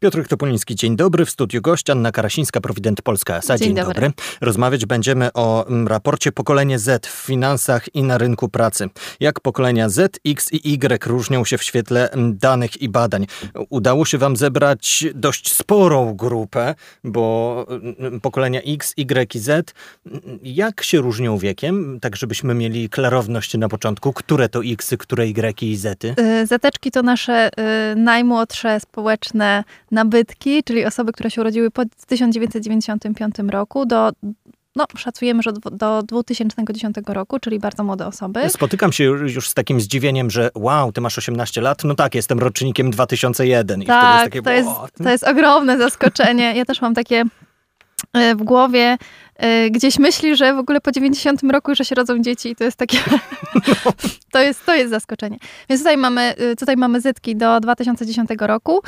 Piotr Topuliński, dzień dobry. W studiu gość Anna Karasińska, Prowident Polska. Dzień, dzień dobry. dobry. Rozmawiać będziemy o mm, raporcie Pokolenie Z w finansach i na rynku pracy. Jak pokolenia Z, X i Y różnią się w świetle mm, danych i badań. Udało się wam zebrać dość sporą grupę, bo mm, pokolenia X, Y i Z, jak się różnią wiekiem? Tak, żebyśmy mieli klarowność na początku, które to X, które Y i Z. Y, Zeteczki to nasze y, najmłodsze społeczne nabytki, czyli osoby, które się urodziły po 1995 roku do no, szacujemy, że do 2010 roku, czyli bardzo młode osoby. Spotykam się już z takim zdziwieniem, że wow, ty masz 18 lat? No tak, jestem rocznikiem 2001. I tak, jest takie, to, jest, to jest ogromne zaskoczenie. Ja też mam takie e, w głowie gdzieś myśli, że w ogóle po 90 roku już się rodzą dzieci i to jest takie, to, jest, to jest zaskoczenie. Więc tutaj mamy, y, tutaj mamy zytki do 2010 roku.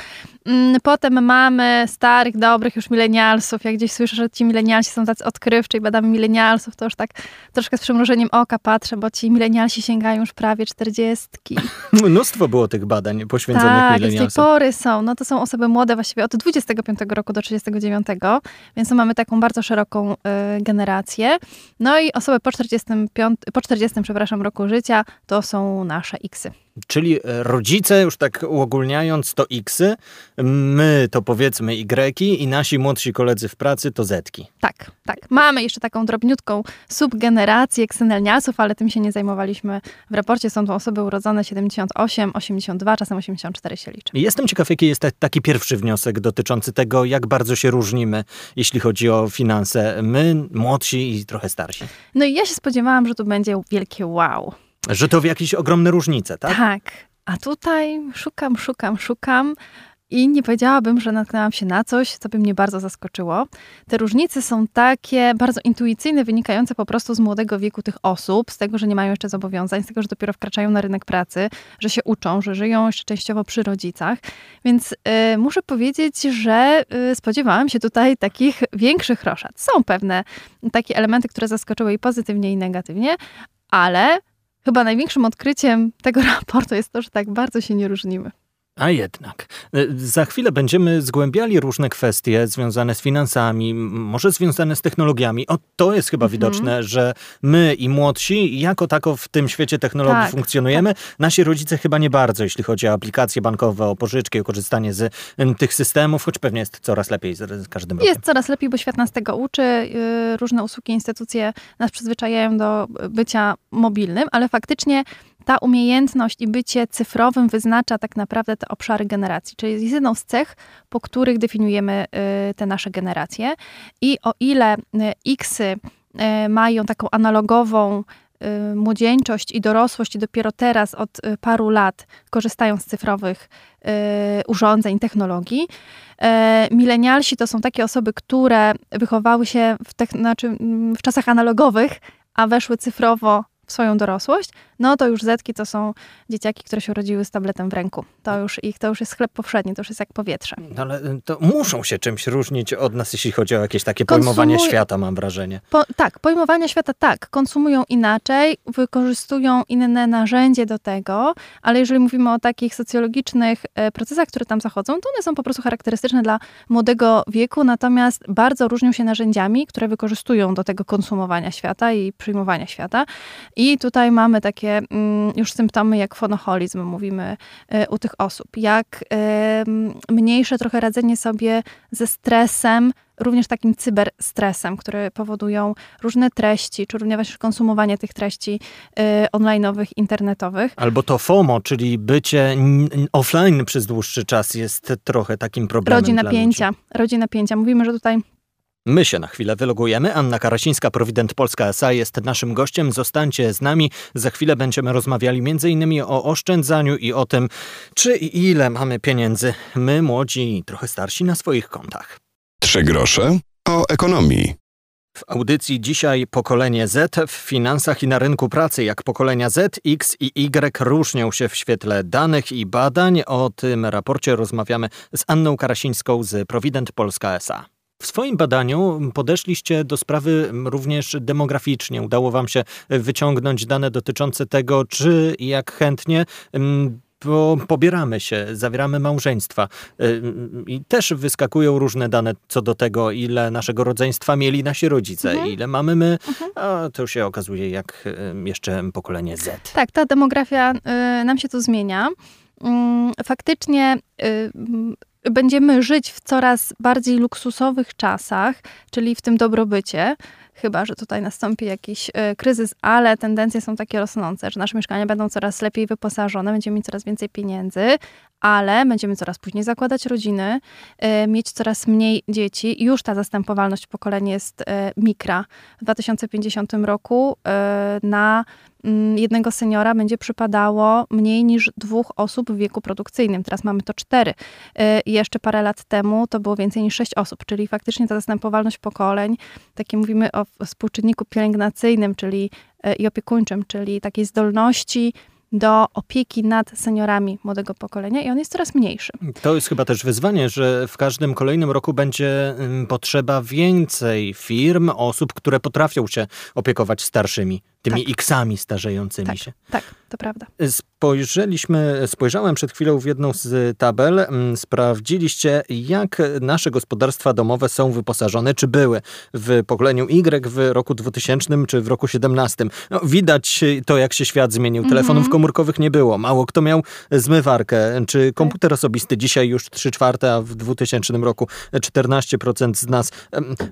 Mm, potem mamy starych, dobrych już milenialsów. Jak gdzieś słyszę, że ci milenialsi są tacy odkrywczy i badamy milenialsów, to już tak troszkę z przymrużeniem oka patrzę, bo ci milenialsi sięgają już prawie 40. Mnóstwo było tych badań poświęconych tak, milenialsom. tej pory są. No to są osoby młode właściwie od 25 roku do 39, więc mamy taką bardzo szeroką y, generacje. No i osoby po 45, po 40 przepraszam, roku życia to są nasze Xy. Czyli e, rodzice, już tak uogólniając, to Xy, my to powiedzmy Y i nasi młodsi koledzy w pracy to Zetki. Tak, tak. Mamy jeszcze taką drobniutką subgenerację ksenelniasów, ale tym się nie zajmowaliśmy w raporcie. Są to osoby urodzone 78, 82, czasem 84 się liczy. Jestem ciekaw, jaki jest taki pierwszy wniosek dotyczący tego, jak bardzo się różnimy, jeśli chodzi o finanse. My, młodsi i trochę starsi. No i ja się spodziewałam, że tu będzie wielkie wow. Że to w jakieś ogromne różnice, tak? Tak. A tutaj szukam, szukam, szukam i nie powiedziałabym, że natknęłam się na coś, co by mnie bardzo zaskoczyło. Te różnice są takie bardzo intuicyjne, wynikające po prostu z młodego wieku tych osób, z tego, że nie mają jeszcze zobowiązań, z tego, że dopiero wkraczają na rynek pracy, że się uczą, że żyją jeszcze częściowo przy rodzicach. Więc y, muszę powiedzieć, że y, spodziewałam się tutaj takich większych roszad. Są pewne takie elementy, które zaskoczyły i pozytywnie, i negatywnie, ale Chyba największym odkryciem tego raportu jest to, że tak bardzo się nie różnimy. A jednak. E, za chwilę będziemy zgłębiali różne kwestie związane z finansami, może związane z technologiami. O, to jest chyba mhm. widoczne, że my i młodsi jako tako w tym świecie technologii tak, funkcjonujemy. Tak. Nasi rodzice chyba nie bardzo, jeśli chodzi o aplikacje bankowe, o pożyczki, o korzystanie z tych systemów, choć pewnie jest coraz lepiej z, każdym rokiem. Jest coraz lepiej, bo świat nas tego uczy. Y, różne usługi, instytucje nas przyzwyczajają do bycia mobilnym, ale faktycznie ta umiejętność i bycie cyfrowym wyznacza tak naprawdę te obszary generacji, czyli jest jedną z cech, po których definiujemy y, te nasze generacje. I o ile y, Xy y, mają taką analogową młodzieńczość i dorosłość i dopiero teraz od paru lat korzystają z cyfrowych urządzeń, technologii. Milenialsi to są takie osoby, które wychowały się w, znaczy mm, w czasach analogowych, a weszły cyfrowo swoją dorosłość, no to już zetki to są dzieciaki, które się urodziły z tabletem w ręku. To już ich, to już jest chleb powszedni, to już jest jak powietrze. No ale y, to muszą się czymś różnić od nas, jeśli chodzi o jakieś takie pojmowanie świata, mam wrażenie. Po, tak, pojmowanie świata tak, konsumują inaczej, wykorzystują inne narzędzie do tego, ale jeżeli mówimy o takich socjologicznych e, procesach, które tam zachodzą, to one są po prostu charakterystyczne dla młodego wieku, natomiast bardzo różnią się narzędziami, które wykorzystują do tego konsumowania świata i przyjmowania świata. I tutaj mamy takie mm, już symptomy jak fonoholizm, mówimy e, u tych osób, jak mniejsze trochę radzenie sobie ze stresem, również takim cyberstresem, który powodują różne treści, czy również konsumowanie tych treści y, online'owych, internetowych. Albo to FOMO, czyli bycie offline przez dłuższy czas jest trochę takim problemem Rodzi napięcia, rodzi napięcia. Mówimy, że tutaj My się na chwilę wylogujemy. Anna Karasińska, Prowident Polska S.A. jest naszym gościem. Zostańcie z nami. Za chwilę będziemy rozmawiali m.in. o oszczędzaniu i o tym, czy i ile mamy pieniędzy my, młodzi i trochę starsi na swoich kontach. Trzy grosze o ekonomii. W audycji dzisiaj pokolenie Z w finansach i na rynku pracy. Jak pokolenia Z, X i Y różnią się w świetle danych i badań. O tym raporcie rozmawiamy z Anną Karasińską z Prowident Polska S.A. W swoim badaniu podeszliście do sprawy również demograficznie. Udało Wam się wyciągnąć dane dotyczące tego, czy jak chętnie bo pobieramy się, zawieramy małżeństwa i też wyskakują różne dane co do tego, ile naszego rodzeństwa mieli nasi rodzice, mhm. ile mamy my, mhm. a to się okazuje jak jeszcze pokolenie Z. Tak, ta demografia y, nam się tu zmienia. Mm, faktycznie y, będziemy żyć w coraz bardziej luksusowych czasach, czyli w tym dobrobycie chyba że tutaj nastąpi jakiś e, kryzys, ale tendencje są takie rosnące, że nasze mieszkania będą coraz lepiej wyposażone, będziemy mieć coraz więcej pieniędzy, ale będziemy coraz później zakładać rodziny, e, mieć coraz mniej dzieci. Już ta zastępowalność pokoleń jest e, mikra. W 2050 roku na mm, jednego seniora będzie przypadało mniej niż dwóch osób w wieku produkcyjnym. Teraz mamy to cztery. Jeszcze parę lat temu to było więcej niż sześć osób, czyli faktycznie ta zastępowalność pokoleń, takie mówimy o współczynniku pielęgnacyjnym, czyli e, i opiekuńczym, czyli takiej zdolności do opieki nad seniorami młodego pokolenia i on jest coraz mniejszy. To jest chyba też wyzwanie, że w każdym kolejnym roku będzie mm, potrzeba więcej firm, osób, które potrafią się opiekować starszymi, tymi tak. X-ami starzejącymi tak, się. Tak, to prawda. Spojrzeliśmy, spojrzałem przed chwilą w jedną z tabel, mm, sprawdziliście, jak nasze gospodarstwa domowe są wyposażone, czy były w pokoleniu Y w roku 2000 czy w roku 17. No, widać to, jak się świat zmienił. Telefonów mm -hmm. komórkowych nie było. Mało kto miał zmywarkę, czy komputer osobisty. Dzisiaj już 3 czwarte, a w 2000 roku 14% z nas.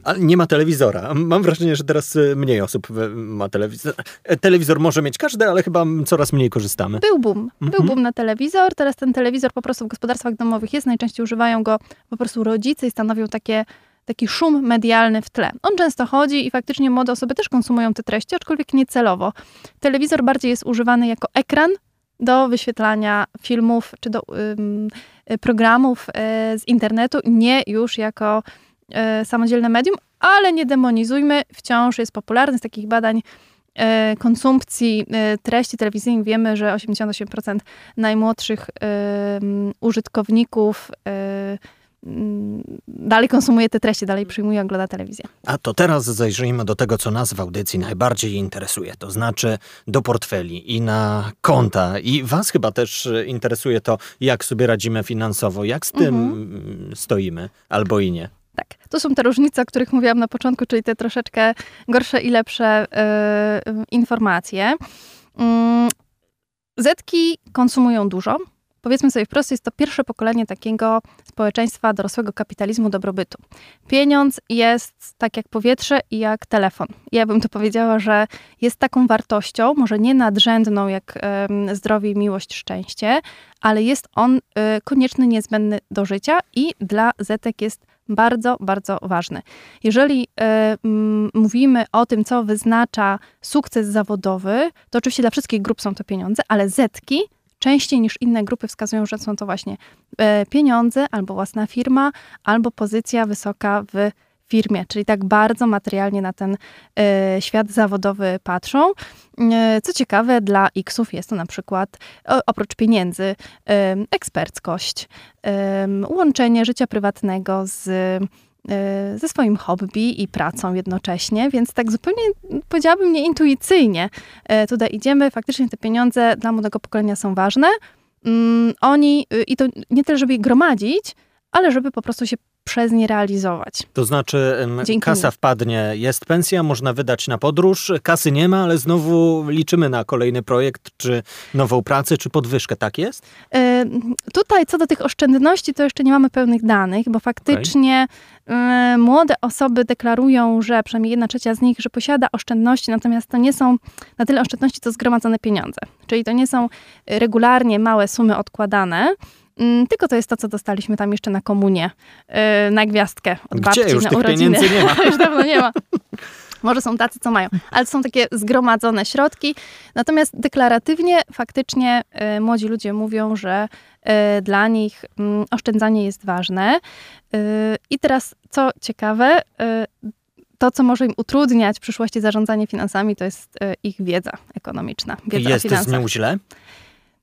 Ale nie ma telewizora. Mam wrażenie, że teraz mniej osób ma telewizor. Telewizor może mieć każdy, ale chyba coraz mniej korzystamy. Był boom. Mhm. Był boom na telewizor. Teraz ten telewizor po prostu w gospodarstwach domowych jest. Najczęściej używają go po prostu rodzice i stanowią takie taki szum medialny w tle. On często chodzi i faktycznie młode osoby też konsumują te treści, aczkolwiek niecelowo. Telewizor bardziej jest używany jako ekran do wyświetlania filmów czy do ym, programów y, z internetu, nie już jako y, samodzielne medium, ale nie demonizujmy, wciąż jest popularny z takich badań konsumpcji e, treści telewizyjnych wiemy, że 88% najmłodszych e, użytkowników dalej konsumuje te treści, dalej przyjmuje, ogląda telewizję. A to teraz zajrzyjmy do tego, co nas w audycji najbardziej interesuje, to znaczy do portfeli i na konta. I was chyba też interesuje to, jak sobie radzimy finansowo, jak z tym mhm. stoimy, albo i nie. Tak, to są te różnice, o których mówiłam na początku, czyli te troszeczkę gorsze i lepsze y, informacje. Y, Zetki konsumują dużo. Powiedzmy sobie wprost, jest to pierwsze pokolenie takiego społeczeństwa dorosłego kapitalizmu dobrobytu. Pieniądz jest tak jak powietrze i jak telefon. Ja bym to powiedziała, że jest taką wartością, może nie nadrzędną jak y, zdrowie, miłość, szczęście, ale jest on y, konieczny, niezbędny do życia i dla Zetek jest bardzo, bardzo ważny. Jeżeli y, mówimy o tym, co wyznacza sukces zawodowy, to oczywiście dla wszystkich grup są to pieniądze, ale zetki częściej niż inne grupy wskazują, że są to właśnie y, pieniądze, albo własna firma, albo pozycja wysoka w firmie, czyli tak bardzo materialnie na ten y, świat zawodowy patrzą. Y, co ciekawe, dla X-ów jest to na przykład o, oprócz pieniędzy y, eksperckość, łączenie życia prywatnego z ze swoim hobby i pracą jednocześnie, więc tak zupełnie powiedziałabym nieintuicyjnie tutaj idziemy. Faktycznie te pieniądze dla młodego pokolenia są ważne. Mm, oni, i to nie tyle, żeby je gromadzić, ale żeby po prostu się przez nie realizować. To znaczy Dzięki kasa wpadnie, jest pensja, można wydać na podróż, kasy nie ma, ale znowu liczymy na kolejny projekt, czy nową pracę, czy podwyżkę, tak jest? Y, tutaj co do tych oszczędności, to jeszcze nie mamy pełnych danych, bo faktycznie okay. y, młode osoby deklarują, że przynajmniej jedna trzecia z nich, że posiada oszczędności, natomiast to nie są na tyle oszczędności, to zgromadzone pieniądze. Czyli to nie są regularnie małe sumy odkładane, tylko to jest to, co dostaliśmy tam jeszcze na komunie, y, na gwiazdkę od Gdzie? babci już na tych urodziny. pieniędzy nie ma. Już dawno nie ma. Może są tacy, co mają, ale są takie zgromadzone środki. Natomiast deklaratywnie faktycznie y, młodzi ludzie mówią, że y, dla nich mm, oszczędzanie jest ważne. I teraz, co ciekawe, to, co może im utrudniać w przyszłości zarządzanie finansami, to jest ich wiedza ekonomiczna. Wiedza jest z nią źle?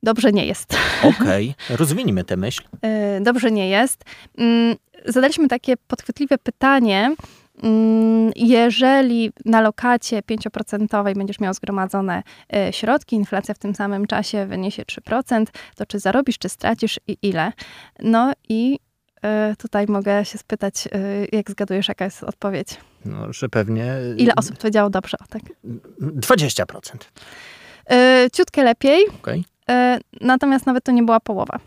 Dobrze nie jest. Okej, okay. rozwinijmy tę myśl. E, dobrze nie jest. Mm, zadaliśmy takie podchwytliwe pytanie, mm, jeżeli na lokacie 5% będziesz miał zgromadzone e, środki, inflacja w tym samym czasie wyniesie 3%, to czy zarobisz, czy stracisz i ile? No i e, tutaj mogę się spytać, jak zgadujesz, jaka jest odpowiedź? No, że pewnie... Ile osób powiedziało dobrze? Tak? 20%. Ciutkę lepiej. Okay. Natomiast nawet to nie była połowa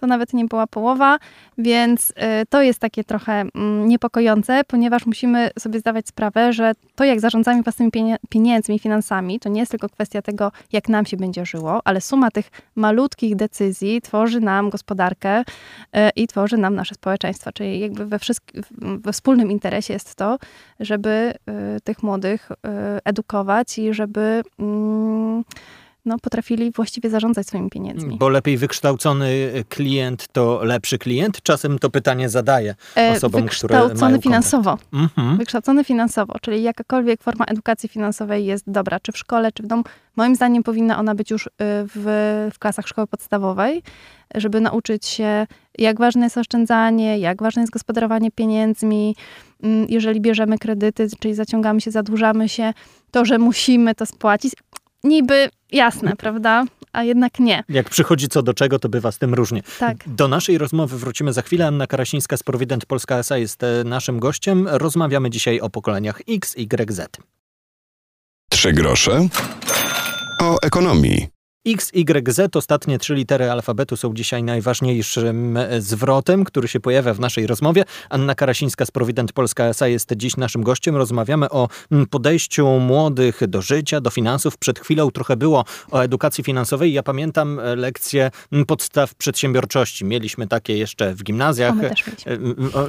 to nawet nie była połowa, więc y, to jest takie trochę mm, niepokojące, ponieważ musimy sobie zdawać sprawę, że to, jak zarządzamy własnymi pieniędzmi, finansami, to nie jest tylko kwestia tego, jak nam się będzie żyło, ale suma tych malutkich decyzji tworzy nam gospodarkę y, i tworzy nam nasze społeczeństwo. Czyli jakby we, we wspólnym interesie jest to, żeby tych młodych edukować i żeby mm, no, potrafili właściwie zarządzać swoimi pieniędzmi. Bo lepiej wykształcony klient to lepszy klient? Czasem to pytanie zadaję e, osobom, które mają Wykształcony finansowo. Mhm. Wykształcony finansowo, czyli jakakolwiek forma edukacji finansowej jest dobra, czy w szkole, czy w domu. Moim zdaniem powinna ona być już y, w, w klasach szkoły podstawowej, żeby nauczyć się, jak ważne jest oszczędzanie, jak ważne jest gospodarowanie pieniędzmi. Mm, jeżeli bierzemy kredyty, czyli zaciągamy się, zadłużamy się, to, że musimy to spłacić, niby jasne, prawda? A jednak nie. Jak przychodzi co do czego, to bywa z tym różnie. Tak. Do naszej rozmowy wrócimy za chwilę. Anna Karasińska z Provident Polska S.A. jest e, naszym gościem. Rozmawiamy dzisiaj o pokoleniach X, Y, Z. Trzy grosze o ekonomii. X, Y, Z, ostatnie trzy litery alfabetu są dzisiaj najważniejszym e, zwrotem, który się pojawia w naszej rozmowie. Anna Karasińska z Provident Polska S.A. jest dziś naszym gościem. Rozmawiamy o podejściu młodych do życia, do finansów. Przed chwilą trochę było o edukacji finansowej. Ja pamiętam e, lekcje podstaw przedsiębiorczości. Mieliśmy takie jeszcze w gimnazjach, e,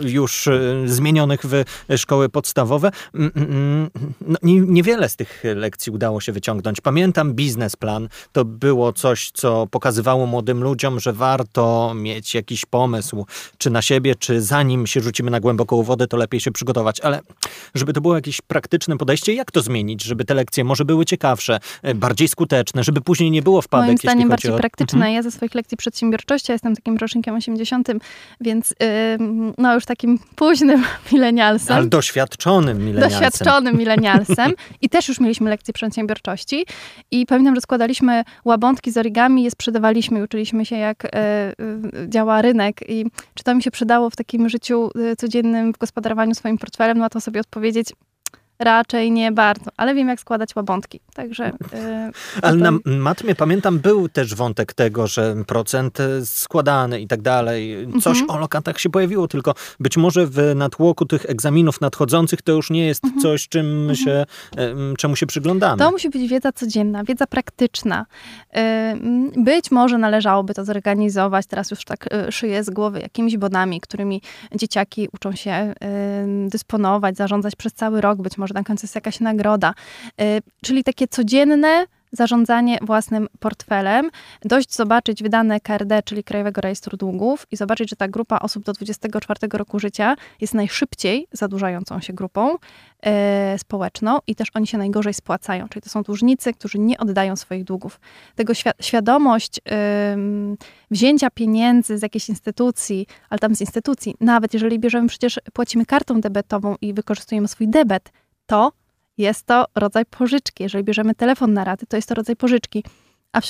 już zmienionych w szkoły podstawowe. No, niewiele z tych lekcji udało się wyciągnąć. Pamiętam biznesplan. To było coś, co pokazywało młodym ludziom, że warto mieć jakiś pomysł, czy na siebie, czy zanim się rzucimy na głęboką wodę, to lepiej się przygotować. Ale żeby to było jakieś praktyczne podejście, jak to zmienić, żeby te lekcje może były ciekawsze, e, bardziej skuteczne, żeby później nie było wpadek. Moim zdaniem bardziej o... praktyczne. Mhm. Ja ze swoich lekcji przedsiębiorczości, ja jestem takim rocznikiem 80., więc yy, no już takim późnym milenialsem. Ale doświadczonym milenialsem. Doświadczonym milenialsem. I też już mieliśmy lekcje przedsiębiorczości. I pamiętam, że składaliśmy łabątki z origami je sprzedawaliśmy uczyliśmy się, jak e, e, działa rynek. I czy to mi się przydało w takim życiu e, codziennym, w gospodarowaniu swoim portfelem, no to sobie odpowiedzieć, Raczej nie bardzo, ale wiem, jak składać łabątki. Także. Yy, ale na matmie pamiętam, był też wątek tego, że procent składany i tak dalej. Coś mhm. o lokatach się pojawiło, tylko być może w natłoku tych egzaminów nadchodzących to już nie jest mhm. coś, czym mhm. się, czemu się przyglądamy. To musi być wiedza codzienna, wiedza praktyczna. Być może należałoby to zorganizować, teraz już tak y, szyję z głowy, jakimiś bonami, którymi dzieciaki uczą się dysponować, zarządzać przez cały rok, być może może na końcu jest jakaś nagroda. Y, czyli takie codzienne zarządzanie własnym portfelem. Dość zobaczyć wydane KRD, czyli Krajowego Rejestru Długów i zobaczyć, że ta grupa osób do 24 roku życia jest najszybciej zadłużającą się grupą e, społeczną i też oni się najgorzej spłacają. Czyli to są dłużnicy, którzy nie oddają swoich długów. Tego świ świadomość wzięcia pieniędzy z jakiejś instytucji, ale tam z instytucji, nawet jeżeli bierzemy przecież, płacimy kartą debetową i wykorzystujemy swój debet, to jest to rodzaj pożyczki. Jeżeli bierzemy telefon na raty, to jest to rodzaj pożyczki. A w,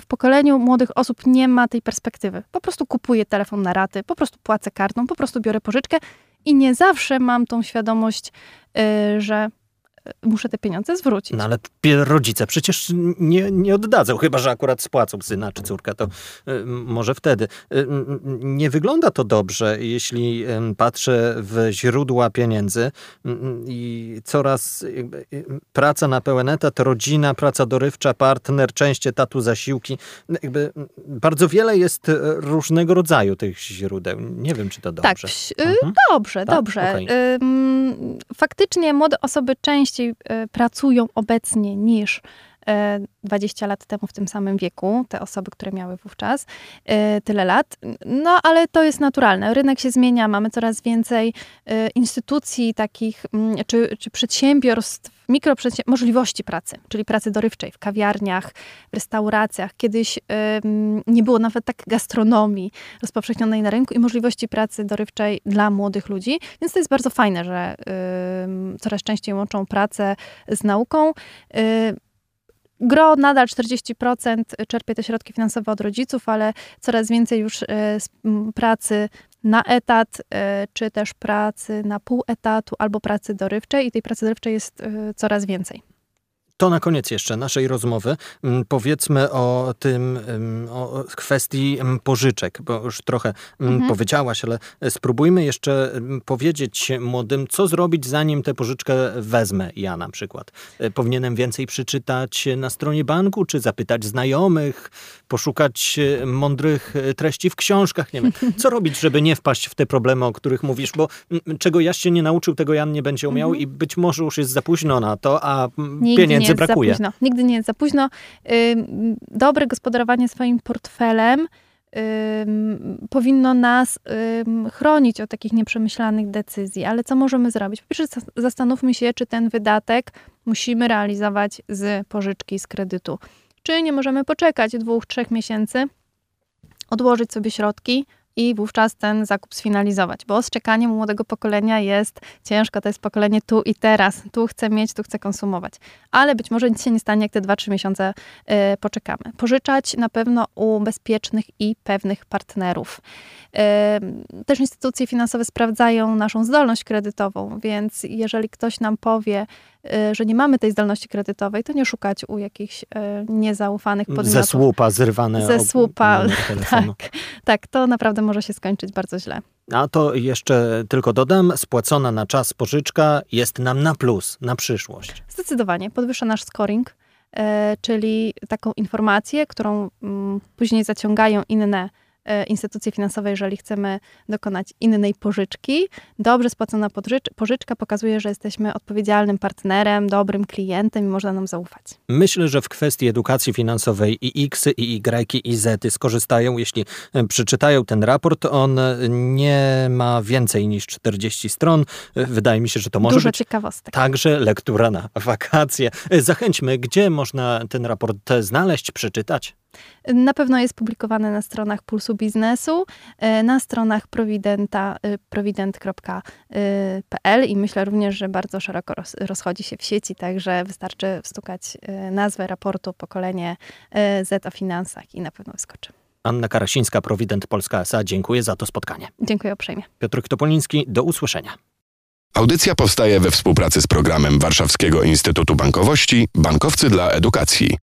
w, pokoleniu młodych osób nie ma tej perspektywy. Po prostu kupuję telefon na raty, po prostu płacę kartą, po prostu biorę pożyczkę i nie zawsze mam tą świadomość, yy, że muszę te pieniądze zwrócić. No ale rodzice przecież nie, nie oddadzą, chyba że akurat spłacą syna czy córkę, to y, może wtedy. Y, nie wygląda to dobrze, jeśli patrzę w źródła pieniędzy i coraz praca na pełen etat, rodzina, praca dorywcza, partner, część etatu, zasiłki. Jakby bardzo wiele jest różnego rodzaju tych źródeł. Nie wiem, czy to dobrze. Tak, mhm. dobrze, tak? dobrze. Okay. Faktycznie młode osoby częściej e, pracują obecnie niż 20 lat temu w tym samym wieku, te osoby, które miały wówczas tyle lat. No ale to jest naturalne. Rynek się zmienia, mamy coraz więcej instytucji takich, mm, czy, czy przedsiębiorstw, mikroprzedsiębiorstw, możliwości pracy, czyli pracy dorywczej w kawiarniach, w restauracjach. Kiedyś nie było nawet tak gastronomii rozpowszechnionej na rynku i możliwości pracy dorywczej dla młodych ludzi, więc to jest bardzo fajne, że coraz częściej łączą pracę z nauką. Gro nadal 40% czerpie te środki finansowe od rodziców, ale coraz więcej już y, pracy na etat, y, czy też pracy na pół etatu albo pracy dorywczej i tej pracy dorywczej jest y, coraz więcej. To na koniec jeszcze naszej rozmowy mm, powiedzmy o tym, mm, o kwestii mm, pożyczek, bo już trochę mhm. powiedziałaś, ale spróbujmy jeszcze powiedzieć młodym, co zrobić, zanim tę pożyczkę wezmę ja na przykład. E, powinienem więcej przeczytać na stronie banku, czy zapytać znajomych, poszukać e, mądrych e, treści w książkach, nie wiem. Co robić, żeby nie wpaść w te problemy, o których mówisz, bo czego Jaś się nie nauczył, tego Jan nie będzie umiał mhm. i być może już jest za późno na to, a Nigdy pieniędzy pieniędzy brakuje. Za późno. Nigdy nie jest za późno. Dobre gospodarowanie swoim portfelem powinno nas chronić od takich nieprzemyślanych decyzji. Ale co możemy zrobić? Po pierwsze, zastanówmy się, czy ten wydatek musimy realizować z pożyczki, z kredytu. Czy nie możemy poczekać dwóch, trzech miesięcy, odłożyć sobie środki, i wówczas ten zakup sfinalizować, bo z czekaniem młodego pokolenia jest ciężko, to jest pokolenie tu i teraz, tu chcę mieć, tu chcę konsumować. Ale być może nic się nie stanie, jak te 2-3 miesiące y, poczekamy. Pożyczać na pewno u bezpiecznych i pewnych partnerów. Y, też instytucje finansowe sprawdzają naszą zdolność kredytową, więc jeżeli ktoś nam powie, że nie mamy tej zdolności kredytowej, to nie szukać u jakichś y, niezaufanych podmiotów. Ze słupa zrywane. Ze słupa, tak, tak, to naprawdę może się skończyć bardzo źle. A to jeszcze tylko dodam, spłacona na czas pożyczka jest nam na plus, na przyszłość. Zdecydowanie, podwyższa nasz scoring, y, czyli taką informację, którą mm, później zaciągają inne E, instytucje finansowe, jeżeli chcemy dokonać innej pożyczki. Dobrze spłacona pożyczka pokazuje, że jesteśmy odpowiedzialnym partnerem, dobrym klientem i można nam zaufać. Myślę, że w kwestii edukacji finansowej i X, i Y, i Z skorzystają, jeśli e, przeczytają ten raport. On nie ma więcej niż 40 stron. E, wydaje mi się, że to może Dużo być ciekawostek. także lektura na wakacje. Zachęćmy, gdzie można ten raport znaleźć, przeczytać? Na pewno jest publikowane na stronach Pulsu Biznesu, e, na stronach prowidenta, e, provident.pl i myślę również, że bardzo szeroko rozchodzi się w sieci, także wystarczy wstukać e, nazwę raportu Pokolenie Z o finansach i na pewno wyskoczy. Anna Karasińska, Prowident Polska SA, dziękuję za to spotkanie. Dziękuję uprzejmie. Piotr Topoliński, do usłyszenia. Audycja powstaje we współpracy z programem Warszawskiego Instytutu Bankowości Bankowcy dla Edukacji.